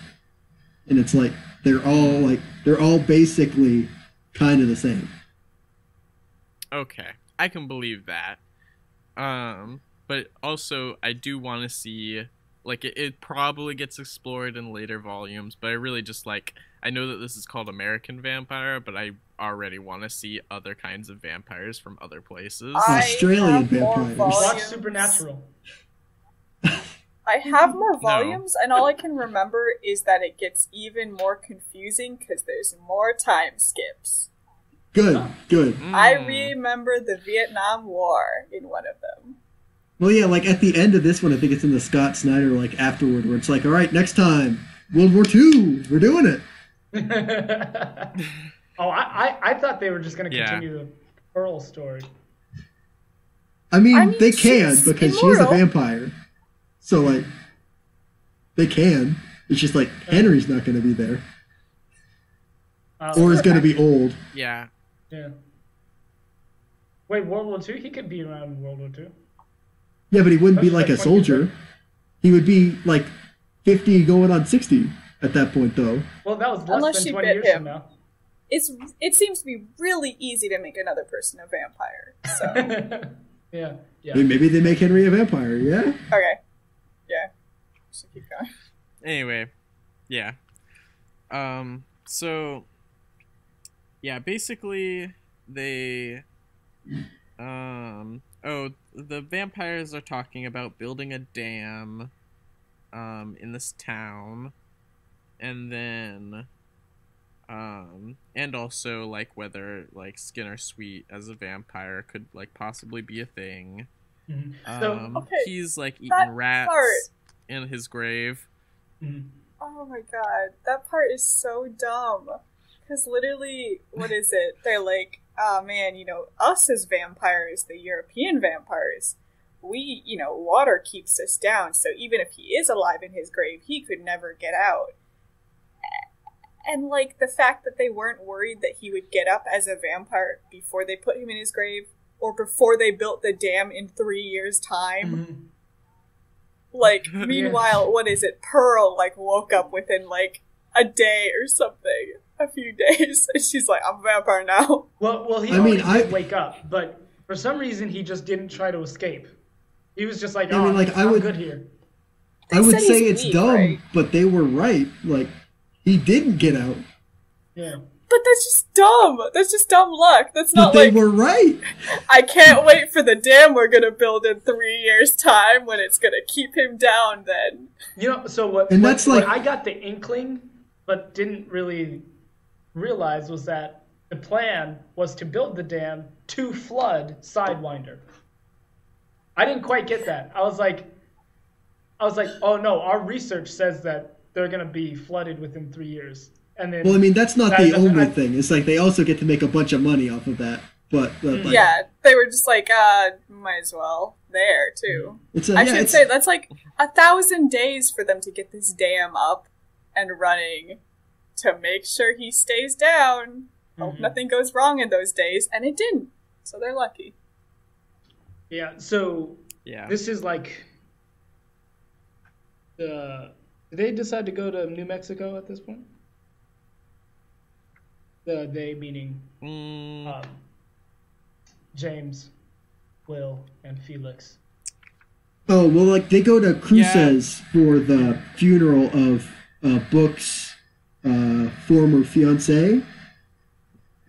and it's like they're all like they're all basically kind of the same. okay i can believe that um but also i do want to see like it, it probably gets explored in later volumes but i really just like i know that this is called american vampire but i already want to see other kinds of vampires from other places I Australian have more vampires. Watch. Supernatural. I have more No. volumes, and all I can remember is that it gets even more confusing because there's more time skips. Good, good. I Mm. remember the Vietnam War in one of them. Well, yeah, like at the end of this one, I think it's in the Scott Snyder like afterward, where it's like, all right, next time, World War II, we're doing it. oh, I, I, I thought they were just going to Yeah. continue the Pearl story. I mean, I mean, they can she's because she's a vampire, so like, they can. It's just like Henry's not going to be there, Uh, or is going to be old. yeah yeah. Wait, World War II? He could be around World War II. Yeah, but he wouldn't be like a like when you soldier. He would be like fifty, going on sixty at that point, though. Well, that was less Unless than she 20 bit years him. from now. It's it seems to be really easy to make another person a vampire. So yeah, yeah. Maybe they make Henry a vampire. Yeah. okay, yeah, should keep going. anyway yeah um so yeah basically they um oh the vampires are talking about building a dam um in this town and then Um, and also like whether like Skinner Sweet as a vampire could like possibly be a thing. Mhm. So, Um, Okay, he's like eating that rats part. in his grave. mhm. Oh my god, that part is so dumb. Because literally, what is it? They're like, oh man, you know, us as vampires, the European vampires, we, you know, water keeps us down, so even if he is alive in his grave, he could never get out. And like the fact that they weren't worried that he would get up as a vampire before they put him in his grave, or before they built the dam in three years' time. Mhm. Like, meanwhile, what is it? Pearl, like, woke up within, like, a day or something. A few days. And she's like, I'm a vampire now. Well, well, he I mean, did I- wake up, but for some reason he just didn't try to escape. He was just like, I "Oh, mean, like, I I'm would- good here." I would say it's weak, dumb, right? but they were right. Like he didn't get out, Yeah. But that's just dumb. That's just dumb luck. That's but not they like, were right. I can't wait for the dam we're gonna build in three years' time when it's gonna keep him down then. You know, so what? And what- that's like- what I got the inkling, but didn't really realize was that the plan was to build the dam to flood Sidewinder. I didn't quite get that. I was like, I was like, oh no, our research says that they're gonna be flooded within three years, and then Well, I mean, that's not That- the that- only I- thing. It's like they also get to make a bunch of money off of that. But, but like, yeah, they were just like, uh, might as well. There, too. it's a, I yeah, should it's- say that's like a thousand days for them to get this dam up and running to make sure he stays down. Hope Mhm. nothing goes wrong in those days, and it didn't. So they're lucky. yeah. So Yeah. this is like, the did they decide to go to New Mexico at this point? The they meaning Mm, um, James, Will, and Felix. Oh well, like they go to Cruces for the funeral of uh, Book's uh, former fiance,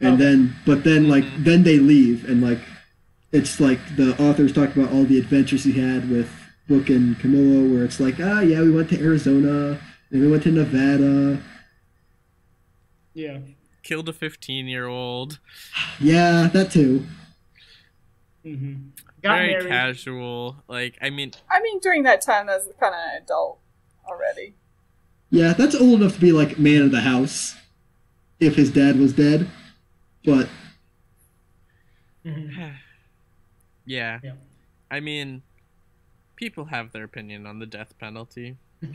and Okay. then but then like then they leave and like it's like the authors talk about all the adventures he had with Book and Camilla, where it's like ah yeah we went to Arizona and we went to Nevada, Yeah. killed a 15 year old. yeah that too. Mm-hmm. Got Very married. casual. Like, I mean, I mean, during that time, that's kind of an adult already. Yeah, that's old enough to be like man of the house, if his dad was dead, but Mhm. yeah. Yeah. I mean, people have their opinion on the death penalty.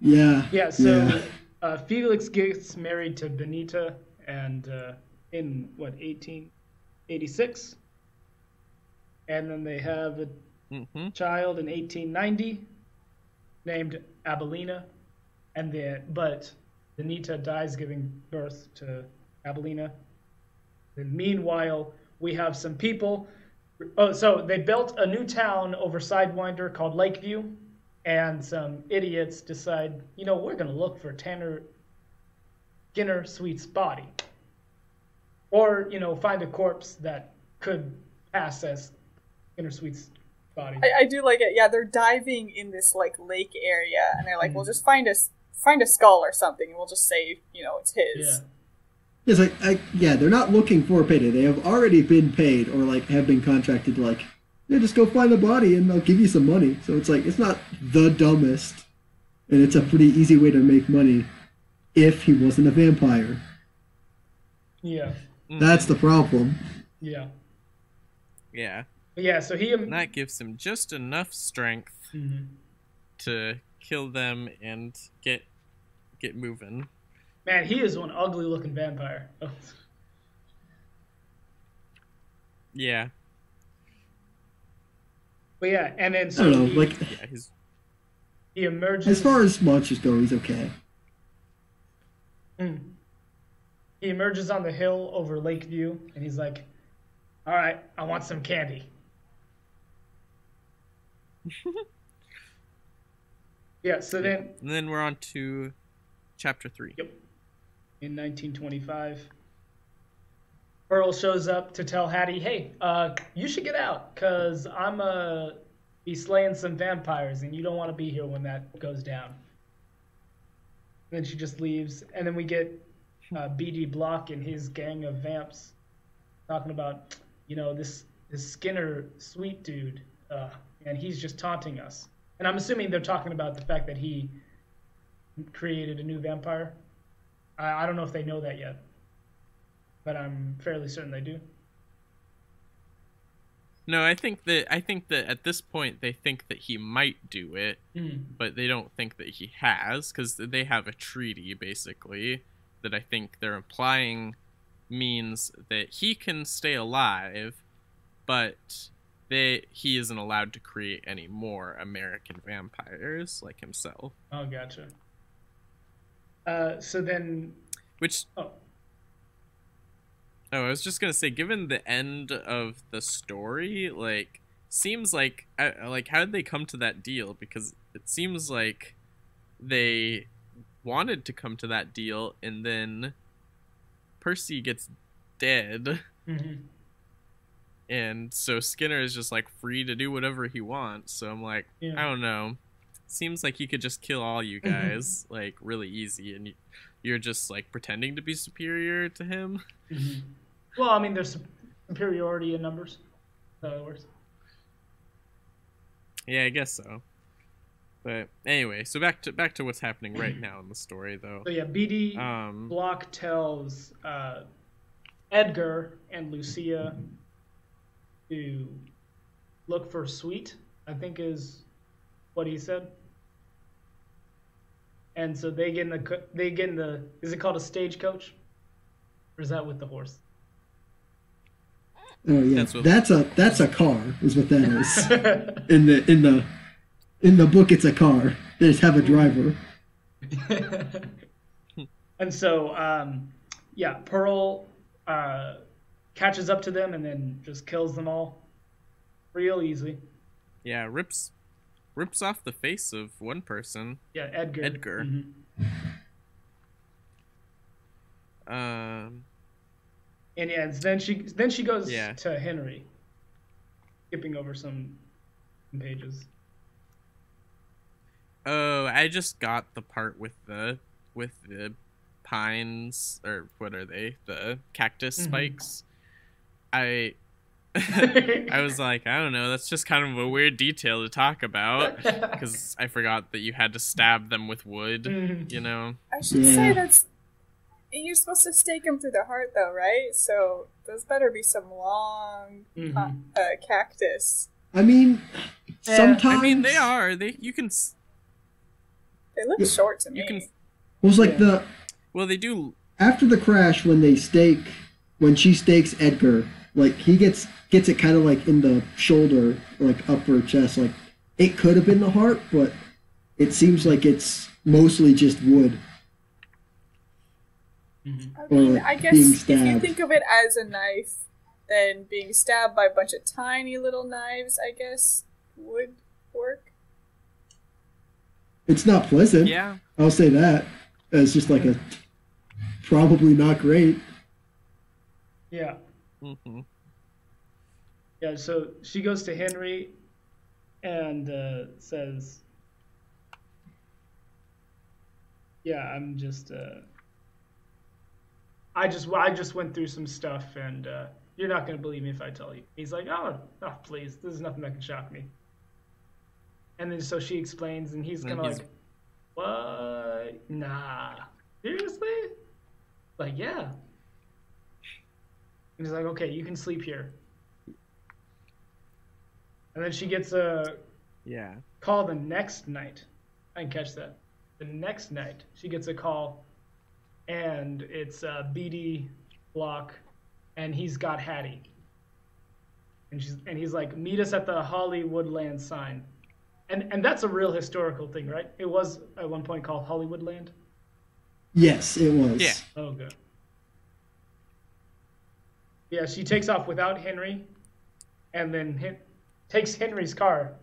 yeah. Yeah, so Yeah. Uh, Felix gets married to Benita, and uh, in what 1886, and then they have a hmm child in 1890 named Abelina, and then but Benita dies giving birth to Abelina. And meanwhile, we have some people. Oh, so they built a new town over Sidewinder called Lakeview, and some idiots decide, you know, we're gonna look for Tanner Skinner Sweet's body, or you know, find a corpse that could pass as Skinner Sweet's body. I, I do like it. Yeah, they're diving in this like lake area, and they're like, Mhm. "We'll just find a s- find a skull or something, and we'll just say, you know, it's his." yeah. It's like, I, yeah, they're not looking for a payday. They have already been paid or like have been contracted to like, yeah, just go find the body and they'll give you some money. So it's like it's not the dumbest, and it's a pretty easy way to make money, if he wasn't a vampire. Yeah, That's the problem. yeah, Yeah. But yeah. So he. And that gives him just enough strength Mhm. to kill them and get get moving. Man, he is one ugly looking vampire. Yeah. But yeah, and then so I so don't know. he, Like Yeah, he's he emerges. as far as monsters go, he's okay. Mm. He emerges on the hill over Lakeview, and he's like, "All right, I want some candy." yeah. So then, and then we're on to chapter 3. Yep. in 1925, Pearl shows up to tell Hattie, "Hey, uh, you should get out, cause I'm uh be slaying some vampires, and you don't want to be here when that goes down." then she just leaves, and then we get uh, BD Bloch and his gang of vamps talking about, you know, this this Skinner Sweet dude, uh, and he's just taunting us. And I'm assuming they're talking about the fact that he created a new vampire. I, I don't know if they know that yet, but I'm fairly certain they do. No, I think that I think that at this point they think that he might do it, Mm. but they don't think that he has because they have a treaty basically that I think they're implying means that he can stay alive, but they he isn't allowed to create any more American vampires like himself. Oh, gotcha. Uh, so then, Which oh, Oh, I was just gonna say, given the end of the story, like, seems like, uh, like, how did they come to that deal? Because it seems like they wanted to come to that deal, and then Percy gets dead, mhm. And so Skinner is just like free to do whatever he wants. So I'm like, Yeah. I don't know. Seems like he could just kill all you guys, like, really easy, and you, you're just like pretending to be superior to him. Mhm. Well, I mean, there's superiority in numbers. So it works. Yeah, I guess so. But anyway, so back to back to what's happening right now in the story, though. So yeah, BD Um, Bloch tells uh, Edgar and Lucia to look for Sweet. I think is what he said. And so they get in the they get in the is it called a stagecoach, or is that with the horse? Oh yeah, That's what- that's a that's a car is what that is. in the in the in the book, it's a car. They just have a driver. and so, um, yeah, Pearl uh, catches up to them and then just kills them all real easy. yeah, rips rips off the face of one person. Yeah, Edgar. Edgar. Mhm. Um, And yeah, and then she then she goes Yeah. to Henry, skipping over some, some pages. oh, I just got the part with the with the pines or what are they? The cactus Mhm. spikes. I I was like, I don't know. That's just kind of a weird detail to talk about because I forgot that you had to stab them with wood. Mhm. You know. I should Yeah. say that's you're supposed to stake him through the heart, though, right? So those better be some long Mhm. uh, uh, cactus. I mean, Yeah, sometimes I mean, they are. They you can. They look Yeah. short to me. You can. It was like Yeah. the Well, they do. after the crash when they stake when she stakes Edgar, like he gets gets it kind of like in the shoulder, like upper chest. Like it could have been the heart, but it seems like it's mostly just wood. Mhm. I mean, like, I guess being if you stabbed. think of it as a knife, then being stabbed by a bunch of tiny little knives, I guess, would work. It's not pleasant. Yeah. I'll say that. It's just like a probably not great. Yeah. Hmm Yeah, so she goes to Henry and uh, says, "Yeah, I'm just, uh, I just, I just went through some stuff, and uh, you're not gonna believe me if I tell you." He's like, "Oh, oh, please, this is nothing that can shock me." And then so she explains, and he's kind of like, "What? Nah, seriously?" Like, yeah. And he's like, "Okay, you can sleep here." And then she gets a Yeah. call the next night. I didn't catch that. The next night, she gets a call, and it's uh, BD Bloch, and he's got Hattie. And she's and he's like, meet us at the Hollywoodland sign, and and that's a real historical thing, right? It was at one point called Hollywoodland. Yes, it was. Yeah. Oh, good. Yeah, she takes off without Henry, and then hit, takes Henry's car.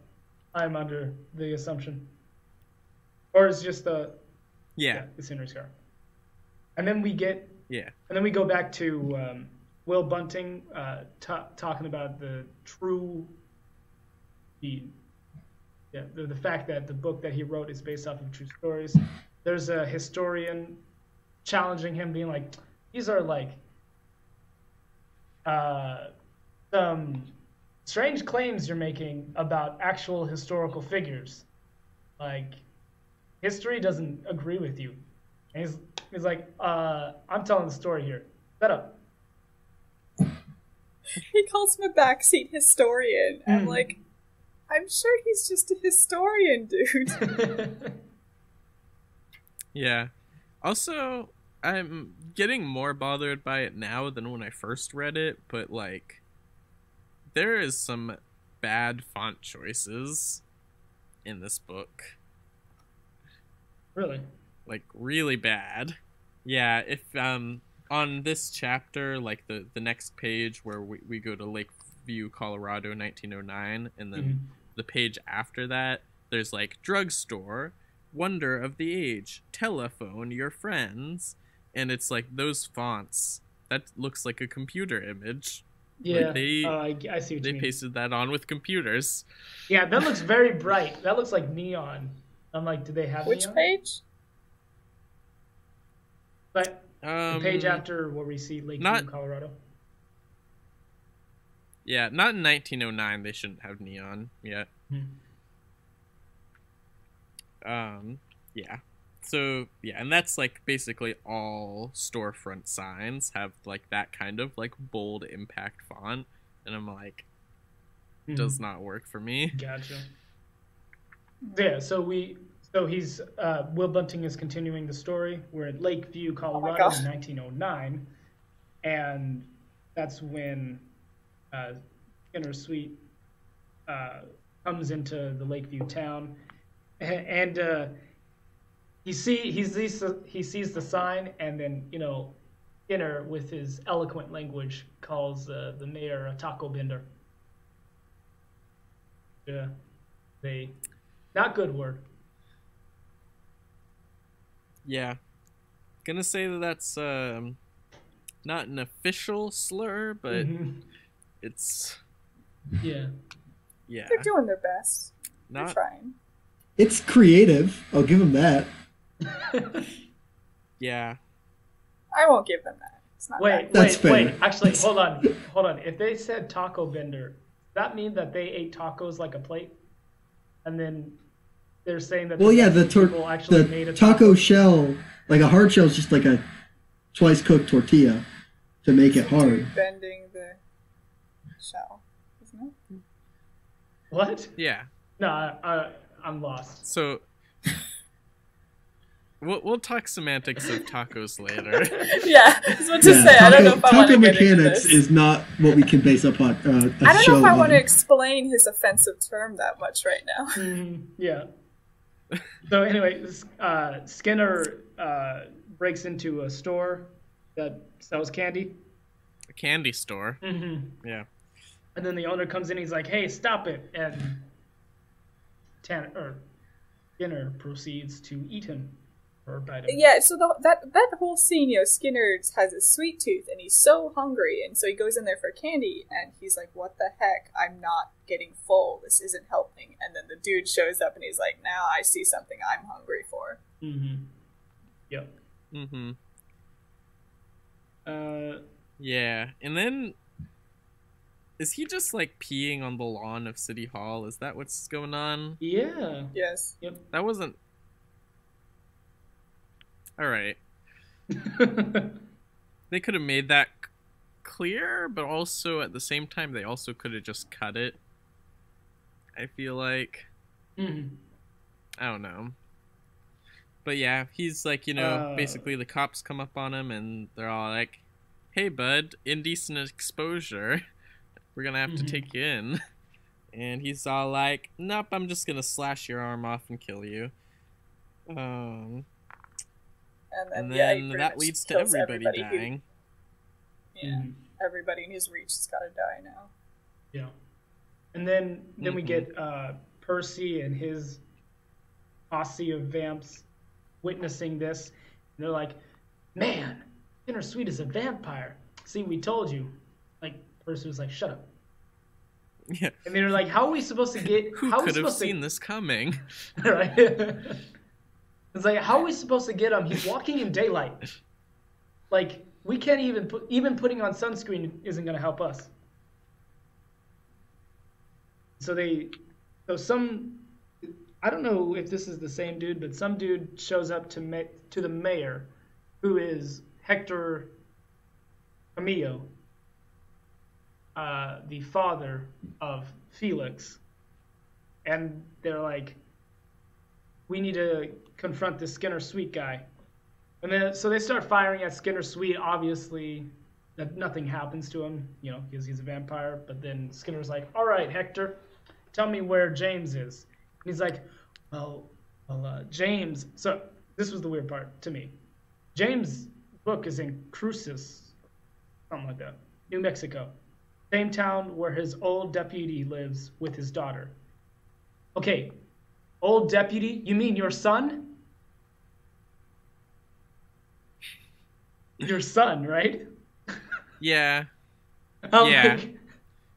I'm under the assumption, or it's just the Yeah. it's Henry's car. And then we get, Yeah. and then we go back to um, Will Bunting uh, ta talking about the true, the, yeah, the, the fact that the book that he wrote is based off of true stories. There's a historian challenging him, being like, "These are like uh, some strange claims you're making about actual historical figures. Like, history doesn't agree with you." And he's he's like, uh, "I'm telling the story here. Shut up." He calls him a backseat historian. I'm Hmm. like, I'm sure he's just a historian, dude. Yeah. Also, I'm getting more bothered by it now than when I first read it, but like there is some bad font choices in this book. really? Like really bad. Yeah, if um on this chapter, like the the next page where we, we go to Lakeview, Colorado, 1909, and then Mhm. the page after that, there's like drugstore, wonder of the age, telephone your friends, and it's like those fonts. That looks like a computer image. Yeah, they- uh, I, I see what They you mean. pasted that on with computers. Yeah, that looks very bright. That looks like neon. I'm like, do they have Which neon? page? But Um, the page after where we see Lakeview, not- Colorado. Yeah, not in 1909. They shouldn't have neon yet. Hmm. Um, yeah. So yeah, and that's like basically all storefront signs have like that kind of like bold impact font, and I'm like, Mhm. does not work for me. Gotcha. Yeah, so we so he's uh, Will Bunting is continuing the story. We're at Lakeview, Colorado God. in 1909, and that's when uh, Skinner Sweet uh, comes into the Lakeview town, and uh, he see he sees the, he sees the sign, and then you know Skinner with his eloquent language calls uh, the mayor a taco bender. Yeah, they not good word. Yeah, gonna say that that's um not an official slur, but Mhm. it's Yeah. yeah They're doing their best. They're trying. It's creative. I'll give him that. yeah I won't give them that. It's not Wait, That's wait, fair. wait. Actually, hold on, hold on. If they said taco bender, that mean that they ate tacos like a plate, and then they're saying that Well, yeah, the Mexican tor- people actually made the a taco shell, like a hard shell, is just like a twice cooked tortilla to make it hard. bending the shell, isn't it? What? yeah. No, I, I, I'm lost. So we'll we'll talk semantics of tacos later. yeah, I was about to Yeah, say. I don't know taco, if I taco to get into mechanics is not what we can base upon uh, a I don't know if I want to explain his offensive term that much right now. Mhm, Yeah. So anyway, uh, Skinner uh, breaks into a store that sells candy. A candy store. Mm-hmm. Yeah. And then the owner comes in. He's like, "Hey, stop it!" And Tanner or Skinner proceeds to eat him or bite. Yeah, so the, that that whole scene, you know, Skinner has a sweet tooth and he's so hungry, and so he goes in there for candy, and he's like, "What the heck? I'm not getting full. This isn't helping." And then the dude shows up and he's like, "Now I see something I'm hungry for." Mm-hmm. Yep. Mm-hmm. Uh, Yeah, and then is he just like peeing on the lawn of City Hall? Is that what's going on? yeah. Yes. Yep. That wasn't. All right, they could have made that clear, but also at the same time, they also could have just cut it. I feel like Mhm. I don't know. But yeah, he's like, you know, Uh. basically the cops come up on him and they're all like, "Hey, bud, indecent exposure. We're gonna have to Mhm. take you in." And he's all like, "Nope, I'm just gonna slash your arm off and kill you." Um, And then, and then pretty that leads to kills everybody, who- dying. yeah, Mhm. everybody in his reach has got to die now. Yeah. And then then we Mhm. get uh, Percy and his posse of vamps witnessing this. And they're like, "Man, Skinner Sweet is a vampire. See, we told you." Like Percy was like, "Shut up." Yeah, And they were like, "How are we supposed to get? who how are we could have seen to, this coming? right?" It's like, how are we supposed to get him? He's walking in daylight. Like, we can't even put, even putting on sunscreen isn't going to help us. So they, so some, I don't know if this is the same dude, but some dude shows up to to the mayor, who is Hector Camillo, uh, the father of Felix, and they're like, we need to confront this Skinner Sweet guy. And then so they start firing at Skinner Sweet. Obviously, that nothing happens to him, you know, because he's a vampire. But then Skinner's like, "All right, Hector, tell me where James is." And he's like, "Well, well, uh, James." So this was the weird part to me. James Book is in Cruces, something like that, New Mexico, same town where his old deputy lives with his daughter. Okay, old deputy, you mean your son? Your son, right? Yeah. I'm Yeah. like,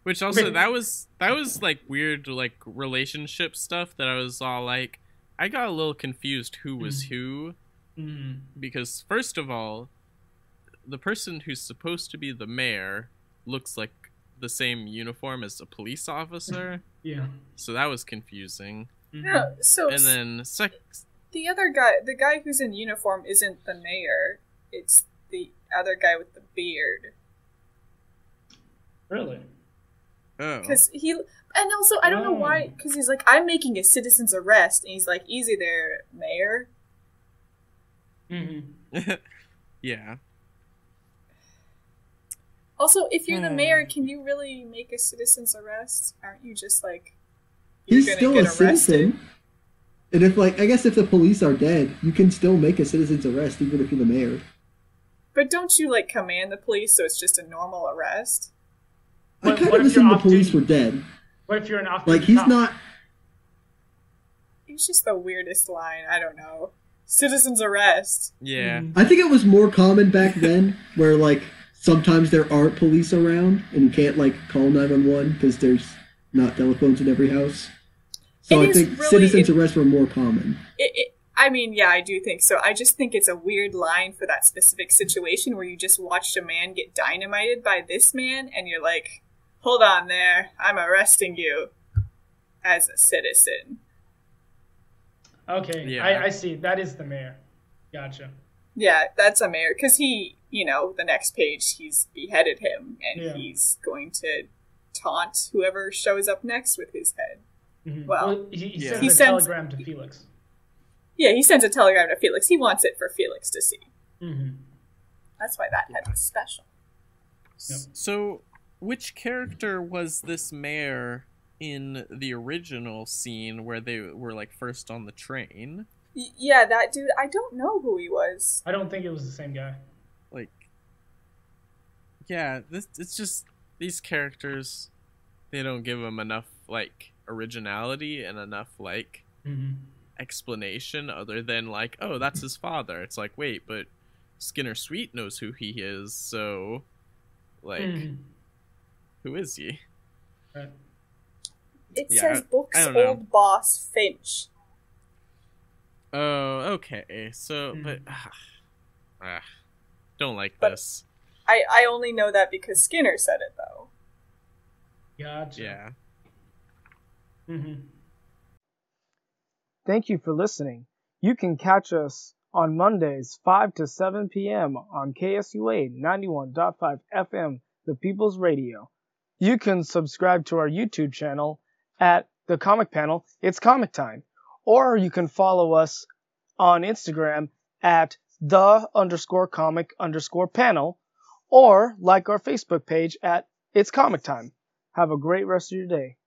Which also Wait. that was that was like weird like relationship stuff that I was all like I got a little confused who was who mm, because first of all the person who's supposed to be the mayor looks like the same uniform as a police officer yeah. so that was confusing mhm. No, so and then sec- the other guy, the guy who's in uniform, isn't the mayor. It's the other guy with the beard. Really? oh Because he, and also I don't know why. Oh. Because he's like, I'm making a citizen's arrest, and he's like, easy there, mayor. Mm-hmm. yeah Also, if you're the Hmm. mayor, can you really make a citizen's arrest? Aren't you just like He's gonna still get a citizen. And if like I guess if the police are dead, you can still make a citizen's arrest even if you're the mayor. But don't you like command the police so it's just a normal arrest? I What- kind what of if you're assumed the police duty? were dead. What if you're an off Like he's not It's just the weirdest line. I don't know. Citizen's arrest. yeah Mhm. I think it was more common back then where like sometimes there aren't police around and you can't like call 911 because there's not telephones in every house. So It I think really- citizens it- arrests were more common. It, it, I mean, yeah, I do think so. I just think it's a weird line for that specific situation where you just watched a man get dynamited by this man, and you're like, "Hold on, there, I'm arresting you as a citizen." Okay, Yeah. I, I see. That is the mayor. Gotcha. Yeah, that's a mayor because he, you know, the next page he's beheaded him, and Yeah. he's going to taunt whoever shows up next with his head. Mhm. Well, he, he yeah. sends He a sends- telegram to Felix. Yeah, he sends a telegram to Felix. He wants it for Felix to see. Mm-hmm. That's why that head was special. Yep. So, which character was this mayor in the original scene where they were like first on the train? Y- yeah, that dude. I don't know who he was. I don't think it was the same guy. Like, yeah, this it's just these characters. They don't give them enough like originality and enough like Mm-hmm. Explanation other than like, oh, that's his father. It's like, wait, but Skinner Sweet knows who he is, so like, Mm-hmm. who is he? It Yeah, says books I don't know. old boss Finch. Oh, okay. So, Hmm. but ah, don't like But- this. I I only know that because Skinner said it though. Gotcha. Yeah. Mm-hmm. Thank you for listening. You can catch us on Mondays, 5 to 7 p.m. on KSUA 91.5 FM, The People's Radio. You can subscribe to our YouTube channel at The Comic Panel, It's Comic Time. Or you can follow us on Instagram at the underscore comic underscore panel, or like our Facebook page at It's Comic Time. Have a great rest of your day.